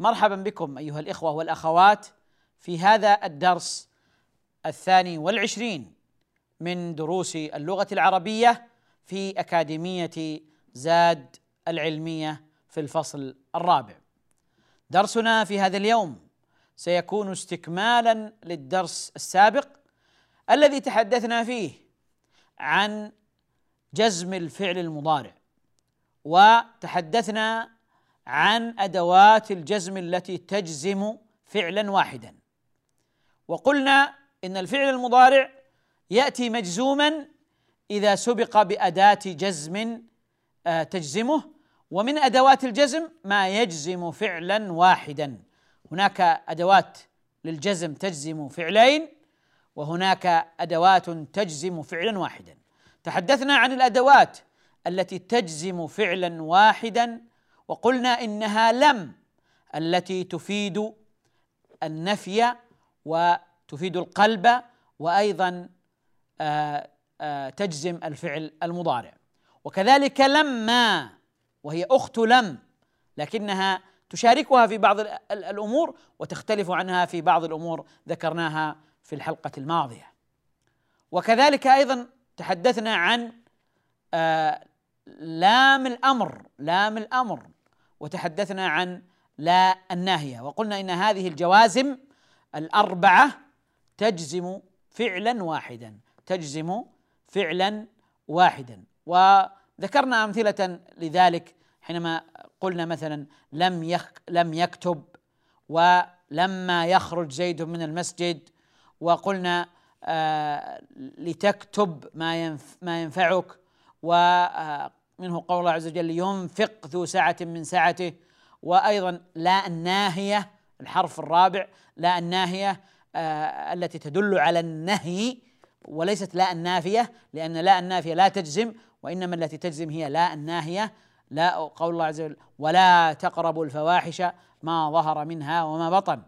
مرحبا بكم أيها الإخوة والأخوات في هذا الدرس الثاني والعشرين من دروس اللغة العربية في أكاديمية زاد العلمية في الفصل الرابع. درسنا في هذا اليوم سيكون استكمالا للدرس السابق الذي تحدثنا فيه عن جزم الفعل المضارع وتحدثنا عن أدوات الجزم التي تجزم فعلا واحدا. وقلنا إن الفعل المضارع يأتي مجزوما إذا سبق بأداة جزم آه، تجزمه ومن أدوات الجزم ما يجزم فعلا واحدا. هناك أدوات للجزم تجزم فعلين وهناك أدوات تجزم فعلا واحدا. تحدثنا عن الأدوات التي تجزم فعلا واحدا وقلنا إنها لم التي تفيد النفي وتفيد القلب وأيضا آه، آه، تجزم الفعل المضارع. وكذلك لما وهي أخت لم لكنها تشاركها في بعض الأمور وتختلف عنها في بعض الأمور ذكرناها في الحلقة الماضية. وكذلك أيضا تحدثنا عن آه، لام الأمر لام الأمر. وتحدثنا عن لا الناهية. وقلنا إن هذه الجوازم الأربعة تجزم فعلا واحدا. تجزم فعلا واحدا. وذكرنا أمثلة لذلك حينما قلنا مثلا لم يخ لم يكتب ولما يخرج زيد من المسجد وقلنا آه لتكتب ما ينف ما ينفعك. ومنه قول الله عز وجل ينفق ذو سعة من سعته وأيضا لا الناهية الحرف الرابع لا الناهية آه التي تدل على النهي وليست لا النافية لأن لا النافية لا تجزم وإنما التي تجزم هي لا الناهية لا قول الله عز وجل ولا تقربوا الفواحش ما ظهر منها وما بطن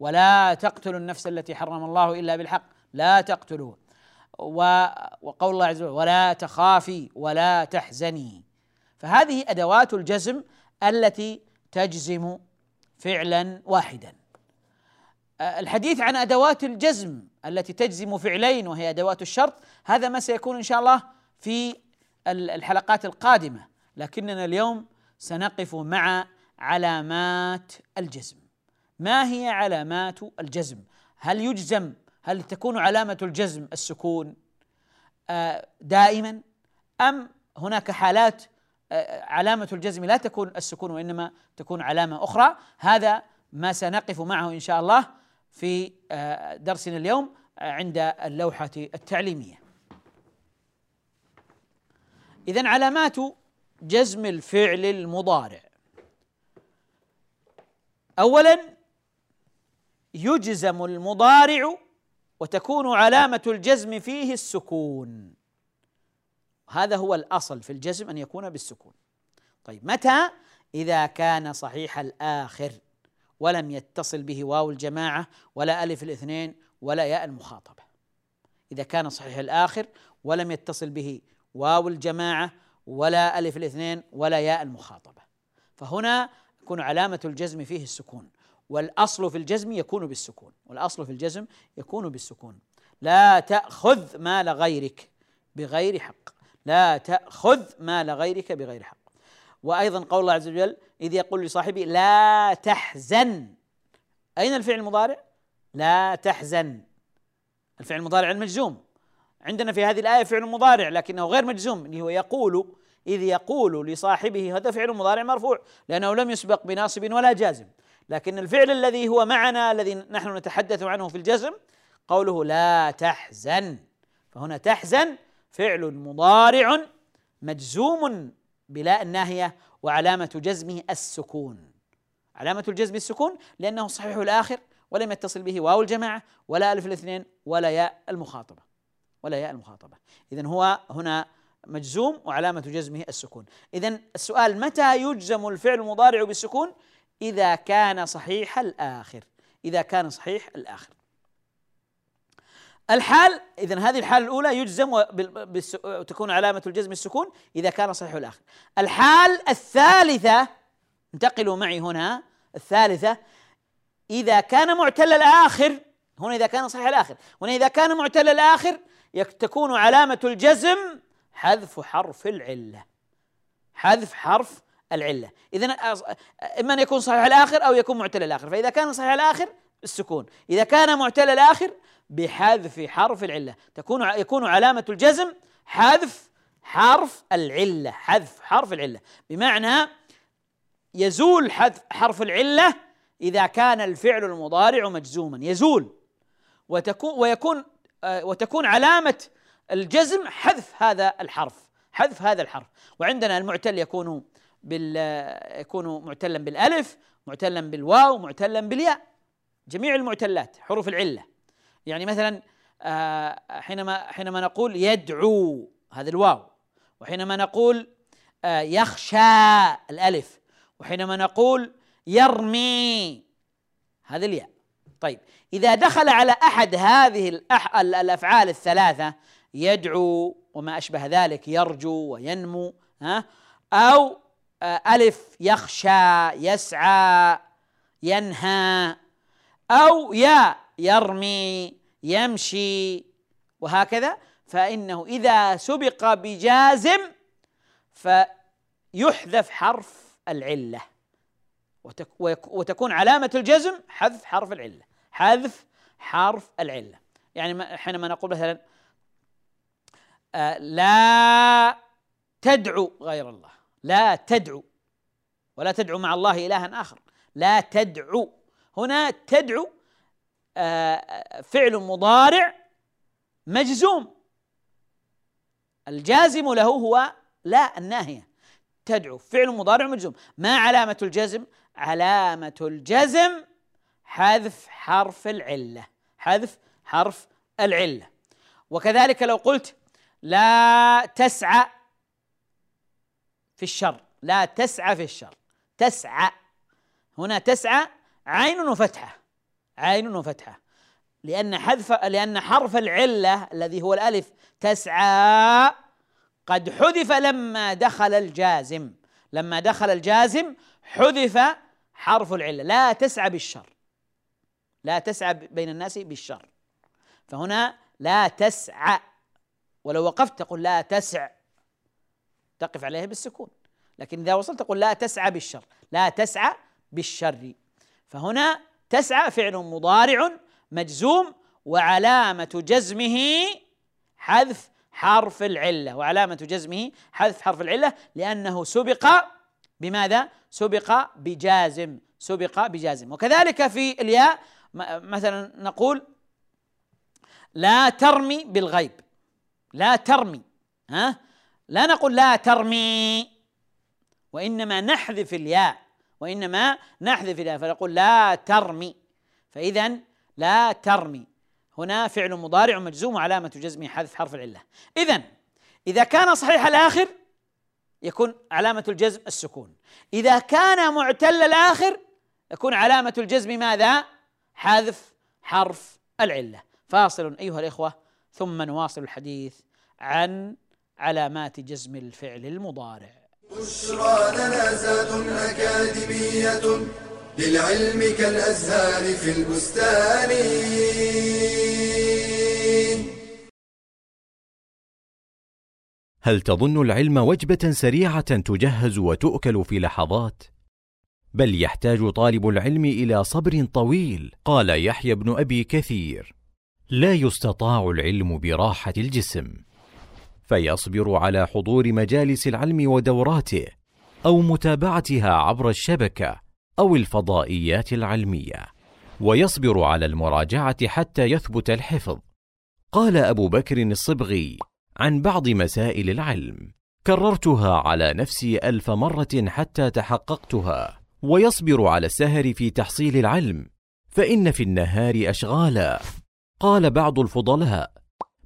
ولا تقتلوا النفس التي حرم الله إلا بالحق لا تقتلوا وقول الله عز وجل ولا تخافي ولا تحزني. فهذه أدوات الجزم التي تجزم فعلا واحدا. الحديث عن أدوات الجزم التي تجزم فعلين وهي أدوات الشرط هذا ما سيكون إن شاء الله في الحلقات القادمة. لكننا اليوم سنقف مع علامات الجزم. ما هي علامات الجزم؟ هل يجزم هل تكون علامة الجزم السكون آه، دائما أم هناك حالات آه، علامة الجزم لا تكون السكون وإنما تكون علامة أخرى؟ هذا ما سنقف معه إن شاء الله في آه، درسنا اليوم عند اللوحة التعليمية. إذا علامات جزم الفعل المضارع. أولا يجزم المضارع وتكون علامة الجزم فيه السكون. هذا هو الأصل في الجزم أن يكون بالسكون. طيب متى؟ إذا كان صحيح الآخر ولم يتصل به واو الجماعة ولا ألف الاثنين ولا ياء المخاطبة. إذا كان صحيح الآخر ولم يتصل به واو الجماعة ولا ألف الاثنين ولا ياء المخاطبة. فهنا يكون علامة الجزم فيه السكون. والأصل في الجزم يكون بالسكون. والأصل في الجزم يكون بالسكون. لا تأخذ مال غيرك بغير حق. لا تأخذ مال غيرك بغير حق. وأيضا قول الله عز وجل إذ يقول لصاحبه لا تحزن. أين الفعل المضارع؟ لا تحزن. الفعل المضارع المجزوم. عندنا في هذه الآية فعل مضارع لكنه غير مجزوم. اللي هو يقول إذ يقول لصاحبه هذا فعل مضارع مرفوع لأنه لم يسبق بناصب ولا جازم. لكن الفعل الذي هو معنا الذي نحن نتحدث عنه في الجزم قوله لا تحزن. فهنا تحزن فعل مضارع مجزوم بلا الناهية وعلامة جزمه السكون. علامة الجزم السكون لأنه صحيح الآخر ولم يتصل به واو الجماعة ولا ألف الاثنين ولا ياء المخاطبة. ولا ياء المخاطبة. إذا هو هنا مجزوم وعلامة جزمه السكون. إذا السؤال متى يجزم الفعل المضارع بالسكون؟ إذا كان صحيح الآخر. إذا كان صحيح الآخر. الحال إذا هذه الحالة الأولى يجزم وتكون علامة الجزم السكون إذا كان صحيح الآخر. الحال الثالثة انتقلوا معي هنا الثالثة إذا كان معتل الآخر هنا إذا كان صحيح الآخر هنا إذا كان معتل الآخر تكون علامة الجزم حذف حرف العلة. حذف حرف العلة. إذا إما أن يكون صحيح الآخر أو يكون معتل الآخر. فإذا كان صحيح الآخر السكون. إذا كان معتل الآخر بحذف حرف العلة. تكون يكون علامة الجزم حذف حرف العلة. حذف حرف العلة. بمعنى يزول حذف حرف العلة إذا كان الفعل المضارع مجزوما. يزول. وتكون ويكون آه، وتكون علامة الجزم حذف هذا الحرف. حذف هذا الحرف. وعندنا المعتل يكون بال يكون معتلا بالألف معتلا بالواو معتلا بالياء. جميع المعتلات حروف العلة. يعني مثلا آه، حينما حينما نقول يدعو هذا الواو. وحينما نقول آه، يخشى الألف. وحينما نقول يرمي هذا الياء. طيب إذا دخل على أحد هذه الأفعال الثلاثة يدعو وما أشبه ذلك يرجو وينمو ها أو آه، ألف يخشى يسعى ينهى أو يا يرمي يمشي وهكذا. فإنه إذا سبق بجازم فيحذف حرف العلة وتكون علامة الجزم حذف حرف العلة حذف حرف العلة. يعني حينما نقول مثلا آه، لا تدعو غير الله. لا تدعو ولا تدعو مع الله إلها آخر. لا تدعو. هنا تدعو آه، فعل مضارع مجزوم. الجازم له هو لا الناهية. تدعو فعل مضارع مجزوم. ما علامة الجزم؟ علامة الجزم حذف حرف العلة. حذف حرف العلة. وكذلك لو قلت لا تسعى في الشر. لا تسعى في الشر. تسعى. هنا تسعى عين وفتحة. عين وفتحة. لأن حذف لأن حرف العلة الذي هو الألف تسعى قد حذف لما دخل الجازم. لما دخل الجازم حذف حرف العلة. لا تسعى بالشر. لا تسعى بين الناس بالشر. فهنا لا تسعى. ولو وقفت تقول لا تسع. تقف عليها بالسكون. لكن إذا وصلت تقول لا تسعى بالشر لا تسعى بالشر. فهنا تسعى فعل مضارع مجزوم وعلامة جزمه حذف حرف العلة. وعلامة جزمه حذف حرف العلة لأنه سبق بماذا؟ سبق بجازم سبق بجازم. وكذلك في الياء مثلا نقول لا ترمي بالغيب. لا ترمي ها؟ لا نقول لا ترمي وإنما نحذف الياء وإنما نحذف الياء فنقول لا ترمي. فإذا لا ترمي. هنا فعل مضارع مجزوم وعلامة جزمه حذف حرف العلة. إذا إذا كان صحيح الآخر يكون علامة الجزم السكون. إذا كان معتل الآخر يكون علامة الجزم ماذا؟ حذف حرف العلة. فاصل أيها الإخوة ثم نواصل الحديث عن علامات جزم الفعل المضارع. بشرى لنا زاد أكاديمية للعلم كالأزهار في البستان. هل تظن العلم وجبة سريعة تجهز وتؤكل في لحظات؟ بل يحتاج طالب العلم إلى صبر طويل قال يحيى بن أبي كثير. لا يستطاع العلم براحة الجسم. فيصبر على حضور مجالس العلم ودوراته أو متابعتها عبر الشبكة أو الفضائيات العلمية. ويصبر على المراجعة حتى يثبت الحفظ. قال أبو بكر الصبغي عن بعض مسائل العلم كررتها على نفسي ألف مرة حتى تحققتها. ويصبر على السهر في تحصيل العلم. فإن في النهار أشغالا. قال بعض الفضلاء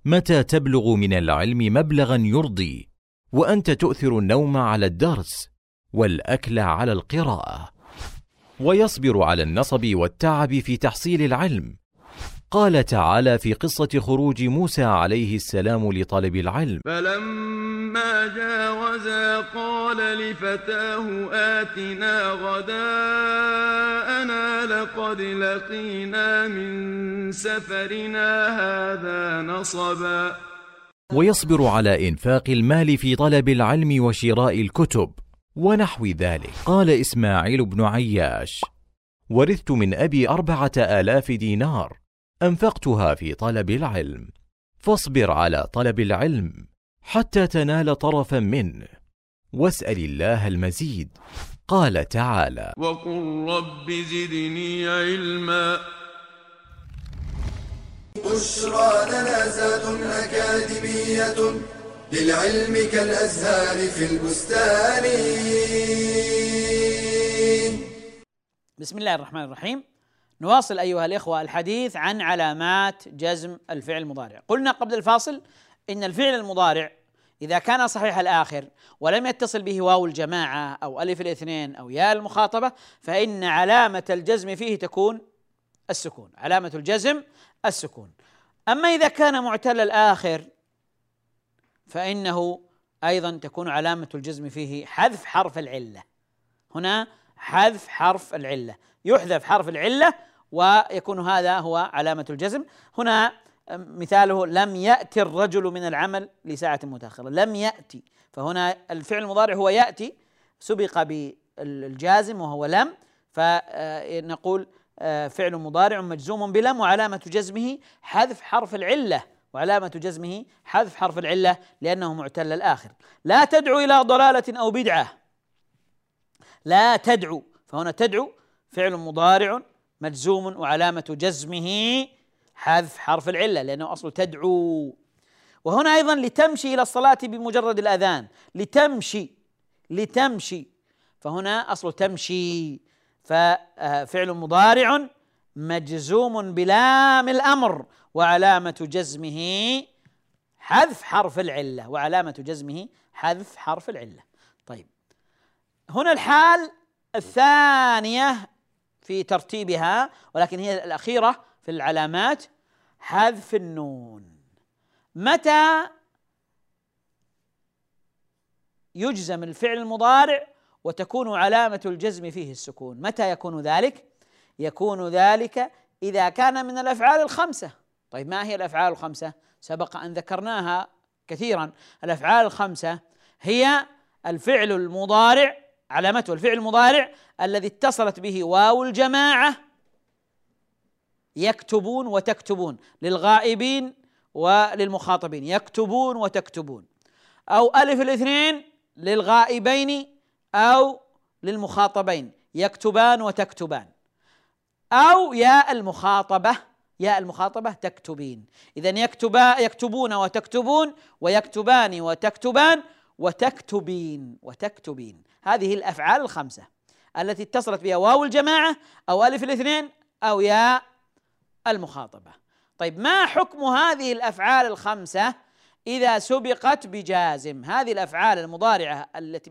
متى تبلغ من العلم مبلغا يرضي وأنت تؤثر النوم على الدرس والأكل على القراءة ويصبر على النصب والتعب في تحصيل العلم. قال تعالى في قصة خروج موسى عليه السلام لطلب العلم فلما جاوزا قال لفتاه اتنا غداءنا لقد لقينا من سفرنا هذا نصبا. ويصبر على إنفاق المال في طلب العلم وشراء الكتب ونحو ذلك. قال إسماعيل بن عياش ورثت من أبي أربعة آلاف دينار أنفقتها في طلب العلم. فاصبر على طلب العلم حتى تنال طرفا منه واسأل الله المزيد. قال تعالى وقل رب زدني علما. بشرى لنا زاد أكاديمية للعلم كالأزهار في البستان. بسم الله الرحمن الرحيم. نواصل أيها الإخوة الحديث عن علامات جزم الفعل المضارع. قلنا قبل الفاصل إن الفعل المضارع إذا كان صحيح الآخر ولم يتصل به واو الجماعة أو ألف الاثنين أو ياء المخاطبة فإن علامة الجزم فيه تكون السكون علامة الجزم السكون. أما إذا كان معتل الآخر فإنه أيضا تكون علامة الجزم فيه حذف حرف العلة. هنا حذف حرف العلة يحذف حرف العلة ويكون هذا هو علامة الجزم. هنا مثاله لم يأتي الرجل من العمل لساعة متأخرة لم يأتي. فهنا الفعل المضارع هو يأتي سبق بالجازم وهو لم فنقول آه، فعل مضارع مجزوم بلم وعلامة جزمه حذف حرف العلة وعلامة جزمه حذف حرف العلة لأنه معتل الآخر. لا تدعو إلى ضلالة أو بدعة. لا تدعو. فهنا تدعو فعل مضارع مجزوم وعلامة جزمه حذف حرف العلة لأنه أصل تدعو. وهنا أيضا لتمشي إلى الصلاة بمجرد الأذان. لتمشي لتمشي. فهنا أصل تمشي. ففعل مضارع مجزوم بلام الأمر وعلامة جزمه حذف حرف العلة وعلامة جزمه حذف حرف العلة. طيب. هنا الحال الثانية في ترتيبها ولكن هي الأخيرة في العلامات حذف النون متى يجزم الفعل المضارع وتكون علامة الجزم فيه السكون متى يكون ذلك؟ يكون ذلك إذا كان من الأفعال الخمسة طيب ما هي الأفعال الخمسة؟ سبق أن ذكرناها كثيرا الأفعال الخمسة هي الفعل المضارع علامته الفعل المضارع الذي اتصلت به واو الجماعة يكتبون وتكتبون للغائبين وللمخاطبين. يكتبون وتكتبون. أو ألف الاثنين للغائبين أو للمخاطبين. يكتبان وتكتبان. أو ياء المخاطبة ياء المخاطبة تكتبين. إذا يكتبا يكتبون وتكتبون ويكتبان وتكتبان وتكتبين وتكتبين. هذه الأفعال الخمسة التي اتصلت بها واو الجماعة أو ألف الاثنين أو ياء المخاطبة. طيب ما حكم هذه الأفعال الخمسة إذا سبقت بجازم؟ هذه الأفعال المضارعة التي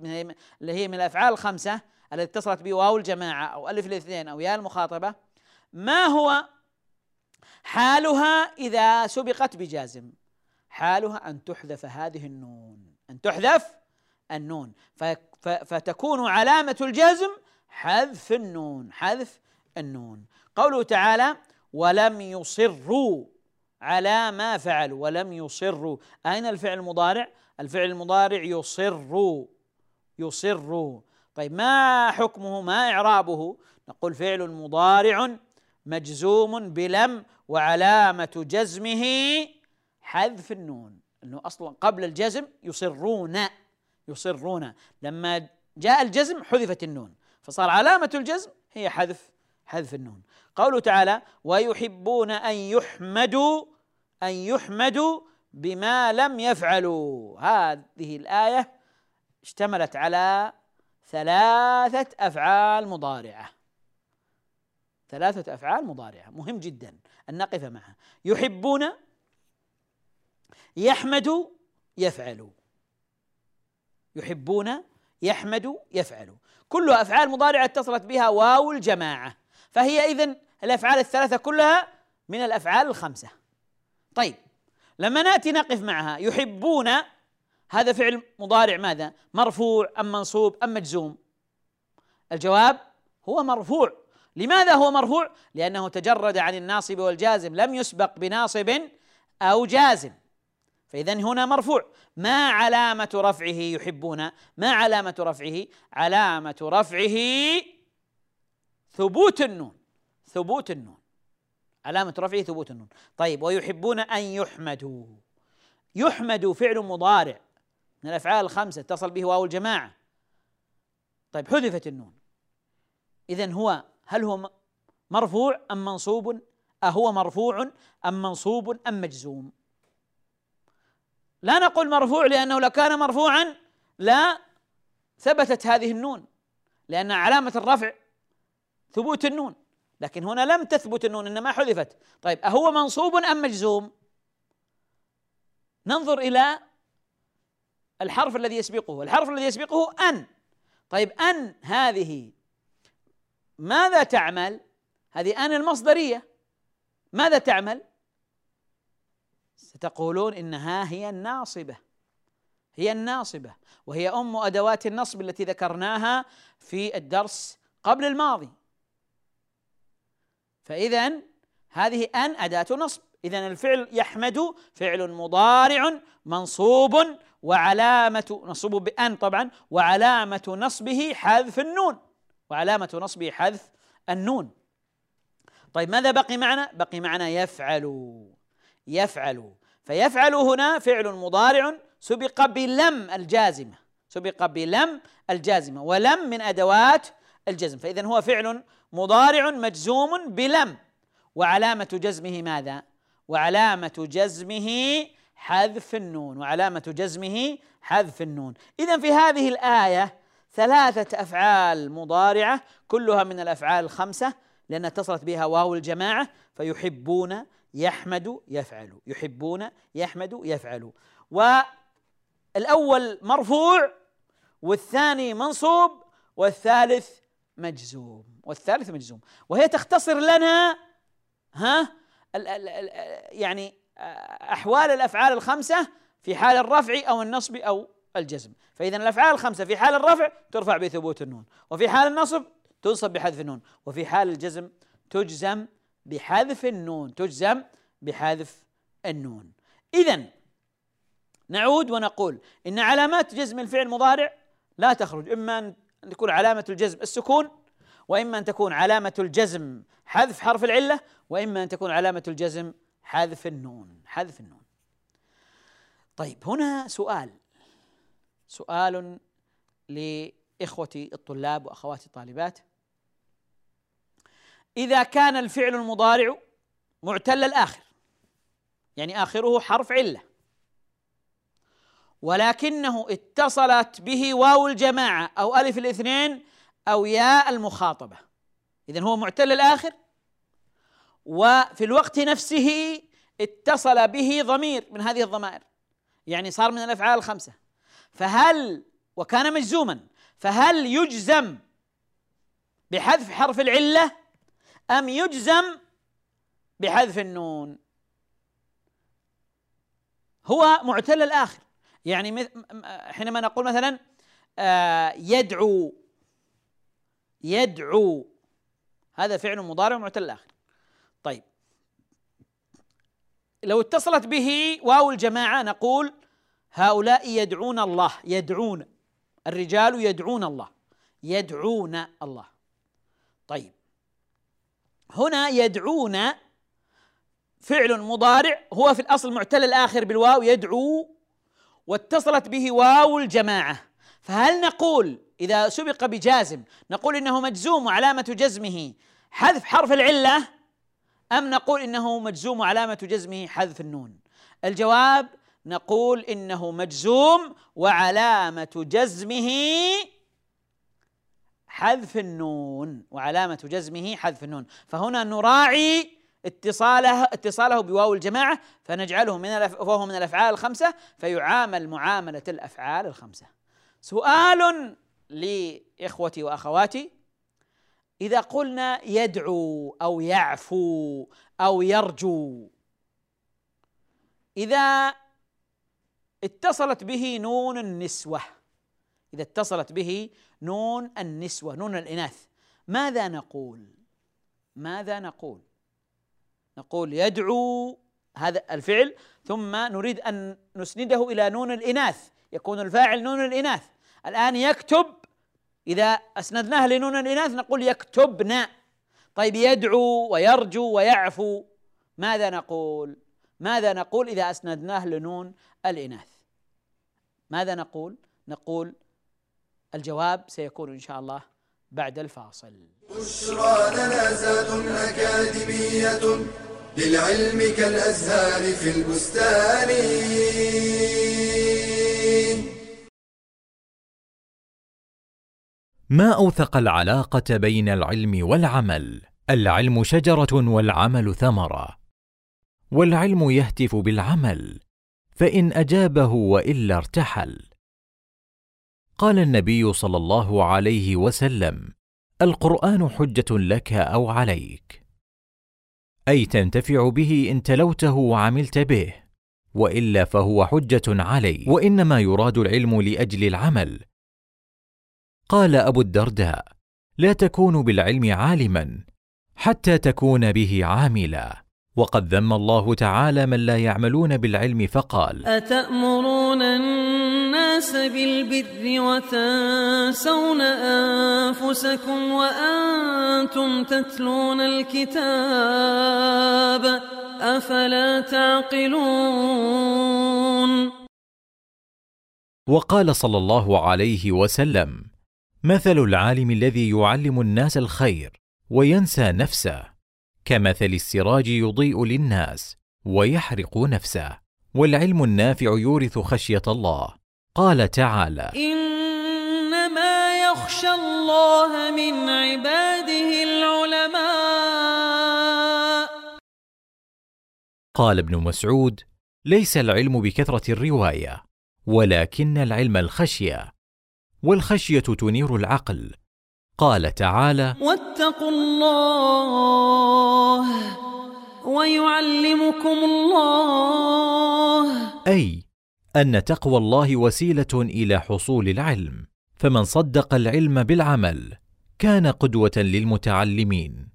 اللي هي من الأفعال الخمسة التي اتصلت بواو الجماعة أو ألف الاثنين أو ياء المخاطبة ما هو حالها إذا سبقت بجازم؟ حالها أن تحذف هذه النون. أن تحذف النون. فتكون علامة الجزم حذف النون. حذف النون. قوله تعالى ولم يصروا على ما فعلوا. ولم يصروا. أين الفعل المضارع؟ الفعل المضارع يصر يصر طيب ما حكمه؟ ما إعرابه؟ نقول فعل مضارع مجزوم بلم وعلامة جزمه حذف النون. إنه أصلا قبل الجزم يصرون. يصرون. لما جاء الجزم حذفت النون فصار علامة الجزم هي حذف حذف النون. قوله تعالى ويحبون أن يحمدوا أن يحمدوا بما لم يفعلوا. هذه الآية اشتملت على ثلاثة أفعال مضارعة. ثلاثة أفعال مضارعة. مهم جدا أن نقف معها. يحبون يحمد يفعل يحبون يحمد يفعل كلها أفعال مضارعة اتصلت بها واو الجماعة. فهي اذا الأفعال الثلاثة كلها من الأفعال الخمسة. طيب لما نأتي نقف معها يحبون هذا فعل مضارع ماذا؟ مرفوع أم منصوب أم مجزوم. الجواب هو مرفوع. لماذا هو مرفوع؟ لأنه تجرد عن الناصب والجازم لم يسبق بناصب أو جازم. فإذا هنا مرفوع. ما علامة رفعه؟ يحبون. ما علامة رفعه؟ علامة رفعه ثبوت النون. ثبوت النون. علامة رفعه ثبوت النون. طيب ويحبون أن يحمدوا. يحمد فعل مضارع. من الأفعال الخمسة اتصل به واو الجماعة. طيب حذفت النون. إذا هو هل هو مرفوع أم منصوب؟ أهو مرفوع أم منصوب أم مجزوم؟ لا نقول مرفوع لأنه لو كان مرفوعا لثبتت هذه النون. لأن علامة الرفع ثبوت النون. لكن هنا لم تثبت النون إنما حذفت. طيب أهو منصوب أم مجزوم؟ ننظر إلى الحرف الذي يسبقه. الحرف الذي يسبقه أن. طيب أن هذه ماذا تعمل؟ هذه أن المصدرية. ماذا تعمل؟ ستقولون إنها هي الناصبة. هي الناصبة وهي أم أدوات النصب التي ذكرناها في الدرس قبل الماضي. فاذا هذه أن أداة نصب. اذا الفعل يحمد فعل مضارع منصوب وعلامة نصب بأن طبعا وعلامة نصبه حذف النون. وعلامة نصبه حذف النون. طيب ماذا بقي معنا؟ بقي معنا يفعل. يفعل. فيفعل هنا فعل مضارع سبق بلم الجازمة. سبق بلم الجازمة. ولم من أدوات الجزم. فإذا هو فعل مضارع مجزوم بلم. وعلامة جزمه ماذا؟ وعلامة جزمه حذف النون. وعلامة جزمه حذف النون. إذا في هذه الآية ثلاثة أفعال مضارعة كلها من الأفعال الخمسة لأن اتصلت بها واو الجماعة فيحبون يحمد يفعل. يحبون يحمد يفعل. والأول مرفوع والثاني منصوب والثالث مجزوم والثالث مجزوم. وهي تختصر لنا ها ال ال ال يعني أحوال الأفعال الخمسة في حال الرفع أو النصب أو الجزم. فإذا الأفعال الخمسة في حال الرفع ترفع بثبوت النون وفي حال النصب تنصب بحذف النون وفي حال الجزم تجزم بحذف النون تجزم بحذف النون. اذا نعود ونقول إن علامات جزم الفعل المضارع لا تخرج إما أن تكون علامة الجزم السكون وإما أن تكون علامة الجزم حذف حرف العلة وإما أن تكون علامة الجزم حذف النون حذف النون. طيب هنا سؤال. سؤال لإخوتي الطلاب وأخواتي الطالبات. إذا كان الفعل المضارع معتل الآخر يعني آخره حرف علة ولكنه اتصلت به واو الجماعة أو ألف الاثنين أو ياء المخاطبة. إذا هو معتل الآخر. وفي الوقت نفسه اتصل به ضمير من هذه الضمائر. يعني صار من الأفعال الخمسة فهل وكان مجزوما فهل يجزم بحذف حرف العلة أم يجزم بحذف النون؟ هو معتل الآخر. يعني حينما نقول مثلا آه، يدعو يدعو هذا فعل مضارع معتل الآخر طيب. لو اتصلت به واو الجماعة نقول هؤلاء يدعون الله يدعون الرجال يدعون الله يدعون الله. طيب. هنا يدعون فعل مضارع هو في الأصل معتل الآخر بالواو يدعو واتصلت به واو الجماعة. فهل نقول إذا سبق بجازم نقول إنه مجزوم وعلامه جزمه حذف حرف العلة؟ أم نقول إنه مجزوم وعلامه جزمه حذف النون؟ الجواب نقول إنه مجزوم وعلامة جزمه حذف النون وعلامة جزمه حذف النون. فهنا نراعي اتصاله اتصاله بواو الجماعة فنجعله من وهو من الأفعال الخمسة فيعامل معاملة الأفعال الخمسة. سؤال لإخوتي وأخواتي إذا قلنا يدعو أو يعفو أو يرجو إذا اتصلت به نون النسوة إذا اتصلت به نون النسوة نون الإناث ماذا نقول ماذا نقول نقول يدعو هذا الفعل ثم نريد أن نسنده إلى نون الإناث يكون الفاعل نون الإناث. الآن يكتب إذا أسندناه لنون الإناث نقول يكتبن. طيب يدعو ويرجو ويعفو ماذا نقول؟ ماذا نقول إذا أسندناه لنون الإناث؟ ماذا نقول؟ نقول الجواب سيكون إن شاء الله بعد الفاصل. بشرى لنا زاد أكاديمية للعلم كالأزهار في البستان. ما أوثق العلاقة بين العلم والعمل؟ العلم شجرة والعمل ثمرة. والعلم يهتف بالعمل فإن أجابه وإلا ارتحل. قال النبي صلى الله عليه وسلم القرآن حجة لك أو عليك. أي تنتفع به إن تلوته وعملت به وإلا فهو حجة علي وإنما يراد العلم لأجل العمل. قال أبو الدرداء لا تكون بالعلم عالما حتى تكون به عاملا. وقد ذم الله تعالى من لا يعملون بالعلم فقال أتأمرون الناس بالبر وتنسون أنفسكم وأنتم تتلون الكتاب أفلا تعقلون وقال صلى الله عليه وسلم مثل العالم الذي يعلم الناس الخير وينسى نفسه كمثل السراج يضيء للناس ويحرق نفسه والعلم النافع يورث خشية الله. قال تعالى إنما يخشى الله من عباده العلماء. قال ابن مسعود ليس العلم بكثرة الرواية ولكن العلم الخشية والخشية تنير العقل. قال تعالى واتقوا الله ويعلمكم الله. أي أن تقوى الله وسيلة إلى حصول العلم. فمن صدق العلم بالعمل كان قدوة للمتعلمين.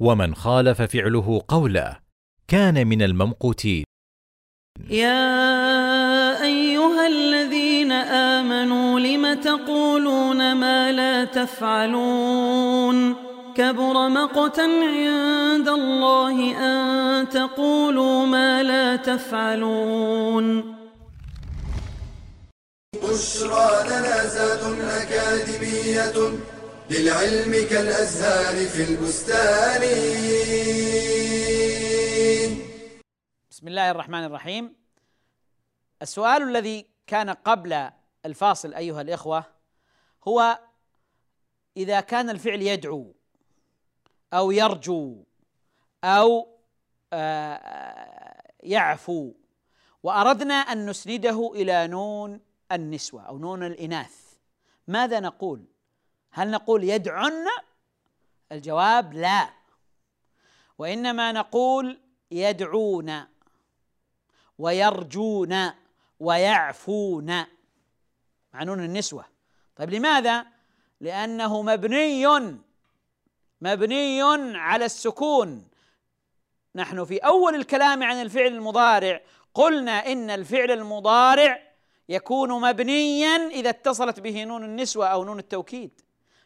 ومن خالف فعله قوله كان من الممقوتين. يا أيها الذين آمنوا لم تقولون ما لا تفعلون؟ كبر مقتا عند الله أن تقولوا ما لا تفعلون. بشرى لنا زاد أكاديمية للعلم كالأزهار في البستان. بسم الله الرحمن الرحيم. السؤال الذي كان قبل الفاصل أيها الإخوة هو إذا كان الفعل يدعو أو يرجو أو آه، يعفو وأردنا أن نسنده إلى نون النسوة أو نون الإناث. ماذا نقول؟ هل نقول يدعن؟ الجواب لا. وإنما نقول يدعون ويرجون ويعفون. مع نون النسوة. طيب لماذا؟ لأنه مبني مبني على السكون. نحن في أول الكلام عن الفعل المضارع قلنا إن الفعل المضارع يكون مبنيا إذا اتصلت به نون النسوة أو نون التوكيد.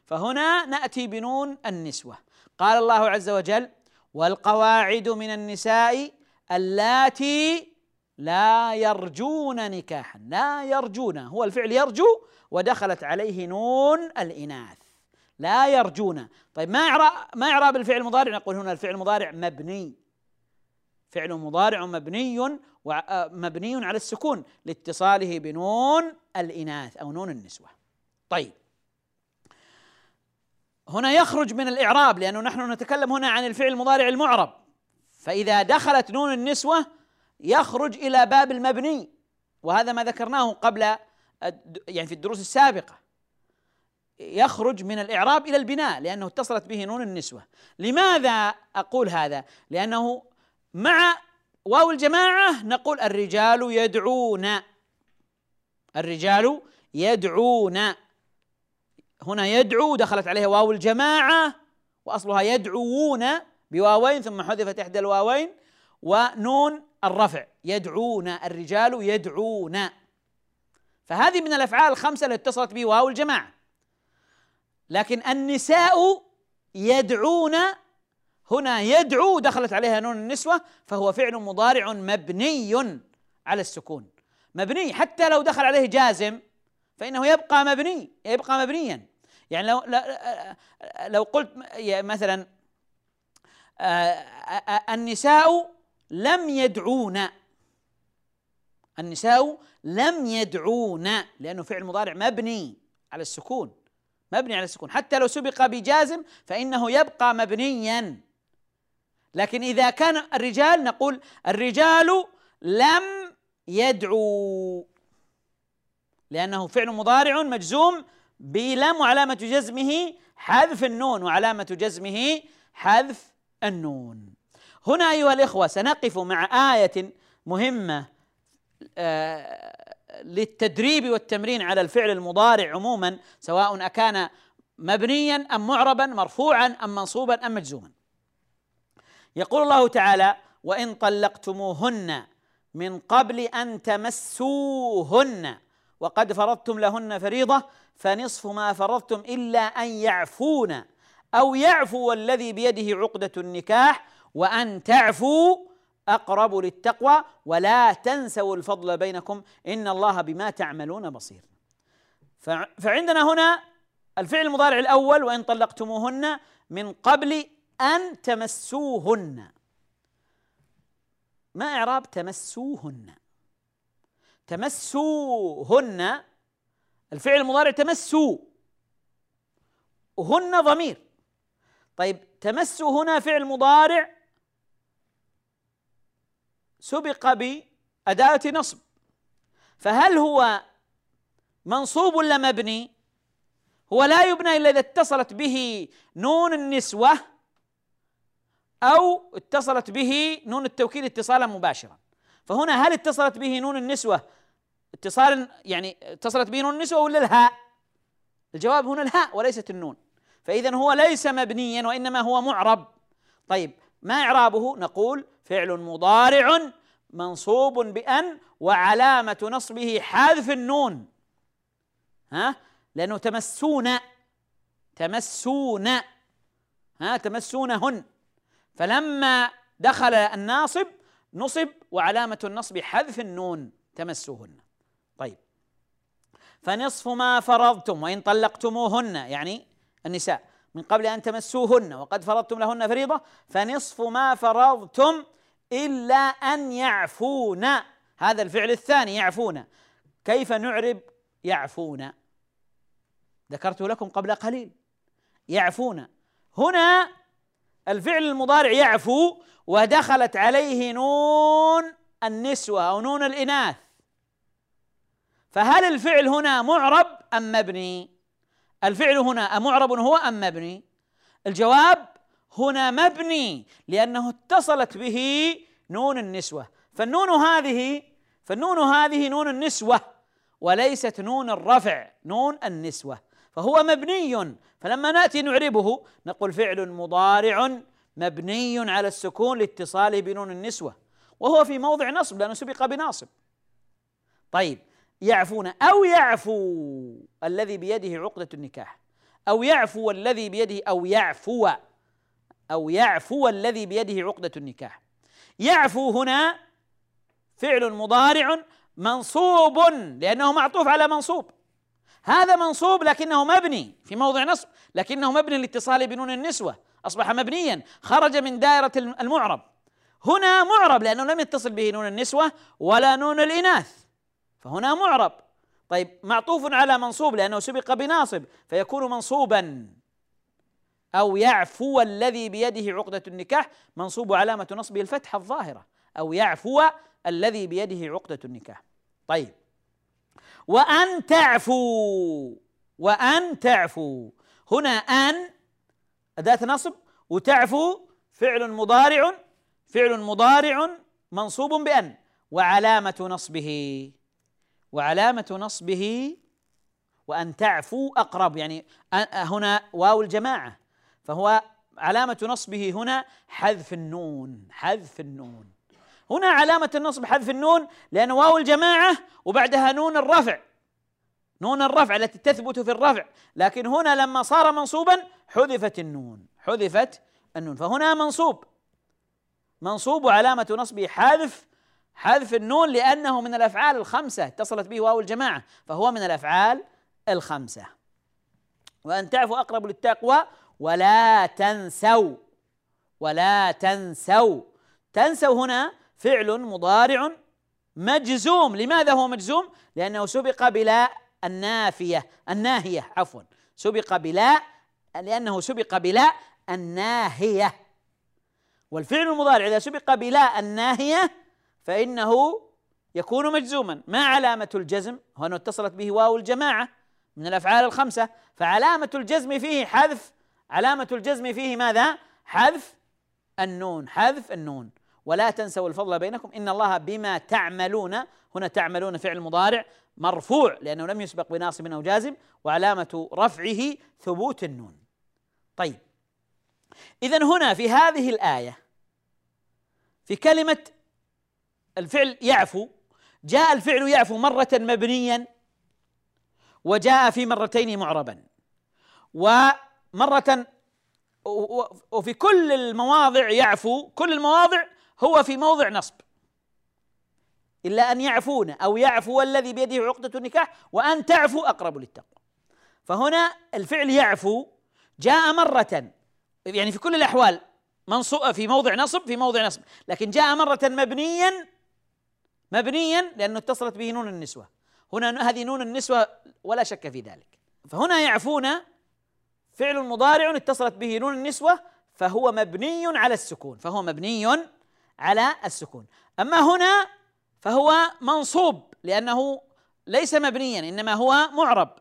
فهنا نأتي بنون النسوة. قال الله عز وجل والقواعد من النساء اللاتي لا يرجون نكاحا. لا يرجون هو الفعل يرجو ودخلت عليه نون الإناث. لا يرجون. طيب ما إعراب ما إعراب الفعل المضارع؟ نقول هنا الفعل المضارع مبني. فعل مضارع مبني مبني على السكون لاتصاله بنون الإناث أو نون النسوة. طيب. هنا يخرج من الإعراب لأنه نحن نتكلم هنا عن الفعل المضارع المعرب. فإذا دخلت نون النسوة يخرج إلى باب المبني وهذا ما ذكرناه قبل يعني في الدروس السابقة. يخرج من الإعراب إلى البناء لأنه اتصلت به نون النسوة. لماذا أقول هذا؟ لأنه مع واو الجماعة نقول الرجال يدعون. الرجال يدعون. هنا يدعو دخلت عليها واو الجماعة وأصلها يدعوون بواوين ثم حذفت إحدى الواوين ونون الرفع. يدعون الرجال يدعون. فهذه من الأفعال الخمسة التي اتصلت به واو الجماعة. لكن النساء يدعون هنا يدعو دخلت عليها نون النسوة فهو فعل مضارع مبني على السكون. مبني حتى لو دخل عليه جازم فإنه يبقى مبني يبقى مبنيا. يعني لو لو قلت مثلا النساء لم يدعون. النساء لم يدعون لأنه فعل مضارع مبني على السكون. مبني على السكون. حتى لو سبق بجازم فإنه يبقى مبنيا. لكن إذا كان الرجال نقول الرجال لم يدعوا لأنه فعل مضارع مجزوم بلم وعلامة جزمه حذف النون وعلامة جزمه حذف النون. هنا أيها الإخوة سنقف مع آية مهمة آه للتدريب والتمرين على الفعل المضارع عموما سواء أكان مبنيا أم معربا مرفوعا أم منصوبا أم مجزوما. يقول الله تعالى وإن طلقتموهن من قبل أن تمسوهن وقد فرضتم لهن فريضة فنصف ما فرضتم إلا أن يعفون أو يعفو الذي بيده عقدة النكاح وأن تعفوا أقرب للتقوى ولا تنسوا الفضل بينكم إن الله بما تعملون بصير. فعندنا هنا الفعل المضارع الأول وإن طلقتموهن من قبل أن تمسوهن. ما إعراب تمسوهن؟ تمسوهن الفعل المضارع تمسوا هن ضمير. طيب تمسوا هنا فعل مضارع سبق بأداة نصب. فهل هو منصوب ولا مبني؟ هو لا يبنى إلا إذا اتصلت به نون النسوة أو اتصلت به نون التوكيد اتصالا مباشرا. فهنا هل اتصلت به نون النسوة اتصالا يعني اتصلت به نون النسوة ولا الهاء؟ الجواب هنا الهاء وليست النون. فإذا هو ليس مبنيا وإنما هو معرب. طيب ما إعرابه؟ نقول فعل مضارع منصوب بأن وعلامة نصبه حذف النون. ها؟ لأنه تمسون تمسون. ها؟ تمسونهن. فلما دخل الناصب نصب وعلامة النصب حذف النون تمسوهن. طيب. فنصف ما فرضتم وإن طلقتموهن يعني النساء من قبل أن تمسوهن وقد فرضتم لهن فريضة فنصف ما فرضتم إلا أن يعفون. هذا الفعل الثاني يعفون. كيف نعرب يعفون؟ ذكرت لكم قبل قليل. يعفون. هنا الفعل المضارع يعفو ودخلت عليه نون النسوة أو نون الإناث. فهل الفعل هنا معرب أم مبني؟ الفعل هنا أمعرب هو أم مبني؟ الجواب هنا مبني لأنه اتصلت به نون النسوة. فالنون هذه فالنون هذه نون النسوة وليست نون الرفع نون النسوة. فهو مبني. فلما نأتي نعربه نقول فعل مضارع مبني على السكون لاتصاله بنون النسوة وهو في موضع نصب لأنه سبق بناصب. طيب يعفون أو يعفو الذي بيده عقدة النكاح؟ أو يعفو الذي بيده أو يعفو أو يعفو الذي بيده عقدة النكاح؟ يعفو هنا فعل مضارع منصوب لأنه معطوف على منصوب. هذا منصوب لكنه مبني في موضع نصب لكنه مبني لاتصال بنون النسوة أصبح مبنيا خرج من دائرة المعرب. هنا معرب لأنه لم يتصل به نون النسوة ولا نون الإناث. فهنا معرب. طيب معطوف على منصوب لأنه سبق بناصب فيكون منصوبا. أو يعفو الذي بيده عقدة النكاح منصوب علامة نصبه الفتحة الظاهرة. أو يعفو الذي بيده عقدة النكاح. طيب. وأن تعفو وأن تعفو. هنا أن أداة نصب وتعفو فعل مضارع فعل مضارع منصوب بأن. وعلامة نصبه وعلامة نصبه وأن تعفو أقرب. يعني هنا واو الجماعة. فهو علامة نصبه هنا حذف النون حذف النون. هنا علامة النصب حذف النون لأن واو الجماعة وبعدها نون الرفع. نون الرفع التي تثبت في الرفع. لكن هنا لما صار منصوبا حذفت النون حذفت النون. فهنا منصوب. منصوب وعلامة نصبه حذف حذف النون لأنه من الأفعال الخمسة. اتصلت به واو الجماعة فهو من الأفعال الخمسة. وأن تعفوا أقرب للتقوى ولا تنسوا ولا تنسوا. تنسوا هنا فعل مضارع مجزوم. لماذا هو مجزوم؟ لأنه سبق بلا النافية الناهية عفوا. سبق بلا لأنه سبق بلا الناهية. والفعل المضارع إذا سبق بلا الناهية فإنه يكون مجزوما. ما علامة الجزم؟ هنا اتصلت به واو الجماعة من الأفعال الخمسة. فعلامة الجزم فيه حذف. علامة الجزم فيه ماذا؟ حذف النون. حذف النون. ولا تنسوا الفضل بينكم إن الله بما تعملون هنا تعملون فعل مضارع مرفوع لأنه لم يسبق بناصب أو جازم وعلامة رفعه ثبوت النون. طيب. إذا هنا في هذه الآية في كلمة الفعل يعفو جاء الفعل يعفو مرة مبنيا وجاء في مرتين معربا. ومرة وفي كل المواضع يعفو كل المواضع هو في موضع نصب. إلا أن يعفون أو يعفو الذي بيده عقدة النكاح وأن تعفو أقرب للتقوى. فهنا الفعل يعفو جاء مرة يعني في كل الأحوال منصوب في موضع نصب في موضع نصب. لكن جاء مرة مبنيا مبنيا لأنه اتصلت به نون النسوة. هنا هذه نون النسوة ولا شك في ذلك. فهنا يعفون فعل مضارع اتصلت به نون النسوة فهو مبني على السكون. فهو مبني على السكون. أما هنا فهو منصوب لأنه ليس مبنيا إنما هو معرب.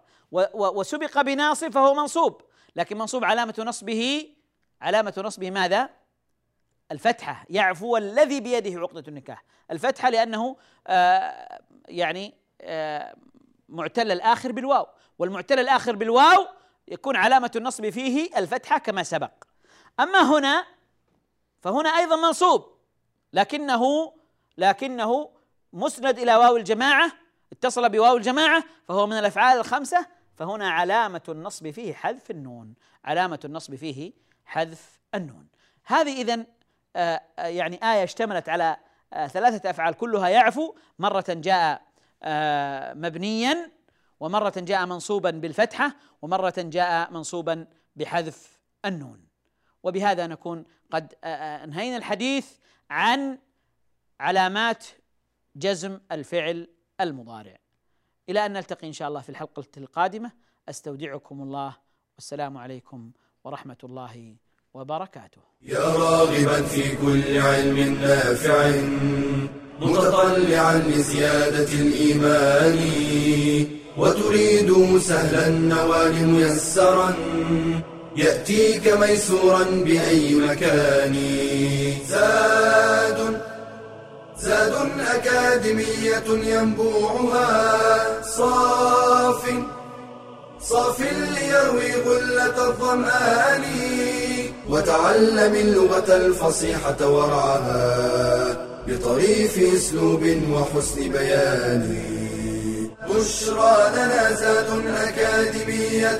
وسبق بناصب فهو منصوب. لكن منصوب علامة نصبه علامة نصبه ماذا؟ الفتحة. يعفو الذي بيده عقدة النكاح. الفتحة لأنه آه يعني آه معتل الآخر بالواو. والمعتل الآخر بالواو يكون علامة النصب فيه الفتحة كما سبق. أما هنا فهنا أيضا منصوب. لكنه لكنه مسند إلى واو الجماعة اتصل بواو الجماعة فهو من الأفعال الخمسة فهنا علامة النصب فيه حذف النون. علامة النصب فيه حذف النون. هذه إذن آه، آه، يعني آية اشتملت على آه، ثلاثة أفعال كلها يعفو. مرة جاء مبنيا ومرة جاء منصوبا بالفتحة ومرة جاء منصوبا بحذف النون. وبهذا نكون قد انهينا الحديث عن علامات جزم الفعل المضارع. إلى أن نلتقي إن شاء الله في الحلقة القادمة. أستودعكم الله. والسلام عليكم ورحمة الله وبركاته. يا راغبا في كل علم نافع متطلعا لزيادة الإيمان وتريد سهلا النوال ميسرا يأتيك ميسورا بأي مكان. زاد زاد أكاديمية ينبوعها. صاف صاف ليروي غلة الظمآن. وتعلم اللغة الفصيحة ورعاها بطريف أسلوب وحسن بيان. بشرى لنا زاد أكاديمية